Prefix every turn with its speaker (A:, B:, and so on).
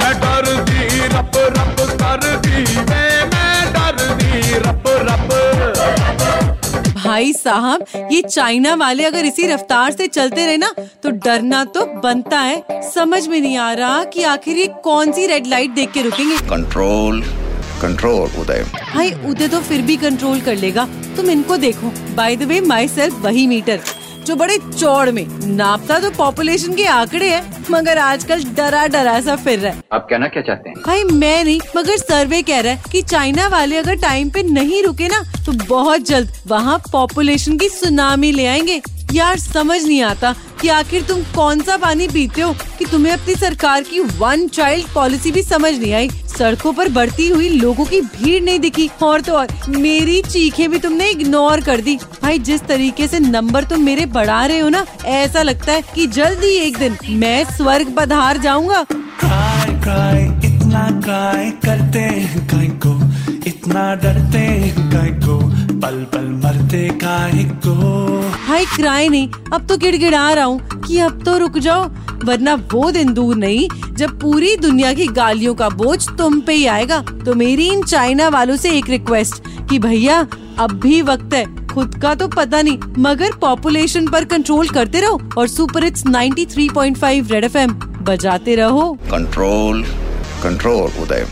A: मैं डर दी रब रब कर दी वे मैं डर दी रब रब
B: भाई साहब ये चाइना वाले अगर इसी रफ्तार से चलते रहे ना तो डरना तो बनता है। समझ में नहीं आ रहा कि आखिर ये कौन सी रेड लाइट देख के रुकेंगे।
C: Control control Uday.
B: भाई उदय तो फिर भी कंट्रोल कर लेगा। तुम इनको देखो। By the way my self वही मीटर जो बड़े चौड़ में नापता तो पॉपुलेशन के आंकड़े हैं। मगर आजकल डरा डरा सा फिर रहा है।
D: आप कहना क्या चाहते हैं?
B: भाई मैं नहीं मगर सर्वे कह रहा है कि चाइना वाले अगर टाइम पे नहीं रुके ना तो बहुत जल्द वहाँ पॉपुलेशन की सुनामी ले आएँगे। यार समझ नहीं आता कि आखिर तुम कौन सा पानी पीते हो कि तुम्हें अपनी सरकार की वन चाइल्ड पॉलिसी भी समझ नहीं आई सड़कों पर बढ़ती हुई लोगों की भीड़ नहीं दिखी। और तो और, मेरी चीखे भी तुमने इग्नोर कर दी। भाई, जिस तरीके से नंबर तुम मेरे बढ़ा रहे हो ना, ऐसा लगता है कि जल्द ही एक दिन मैं स्वर्ग पधार जाऊँगा।
E: इतना करते इतना डरते पल पल मरते काय को
B: हाय क्राई नहीं। अब तो गिड़गिड़ा रहा हूँ कि अब तो रुक जाओ वरना वो दिन दूर नहीं। जब पूरी दुनिया की गालियों का बोझ तुम पे ही आएगा तो मेरी इन चाइना वालों से एक रिक्वेस्ट कि भैया अब भी वक्त है। खुद का तो पता नहीं मगर पॉपुलेशन पर कंट्रोल करते रहो और सुपर हिट्स 93.5 रेड एफएम बजाते रहो।
C: Control control Uday.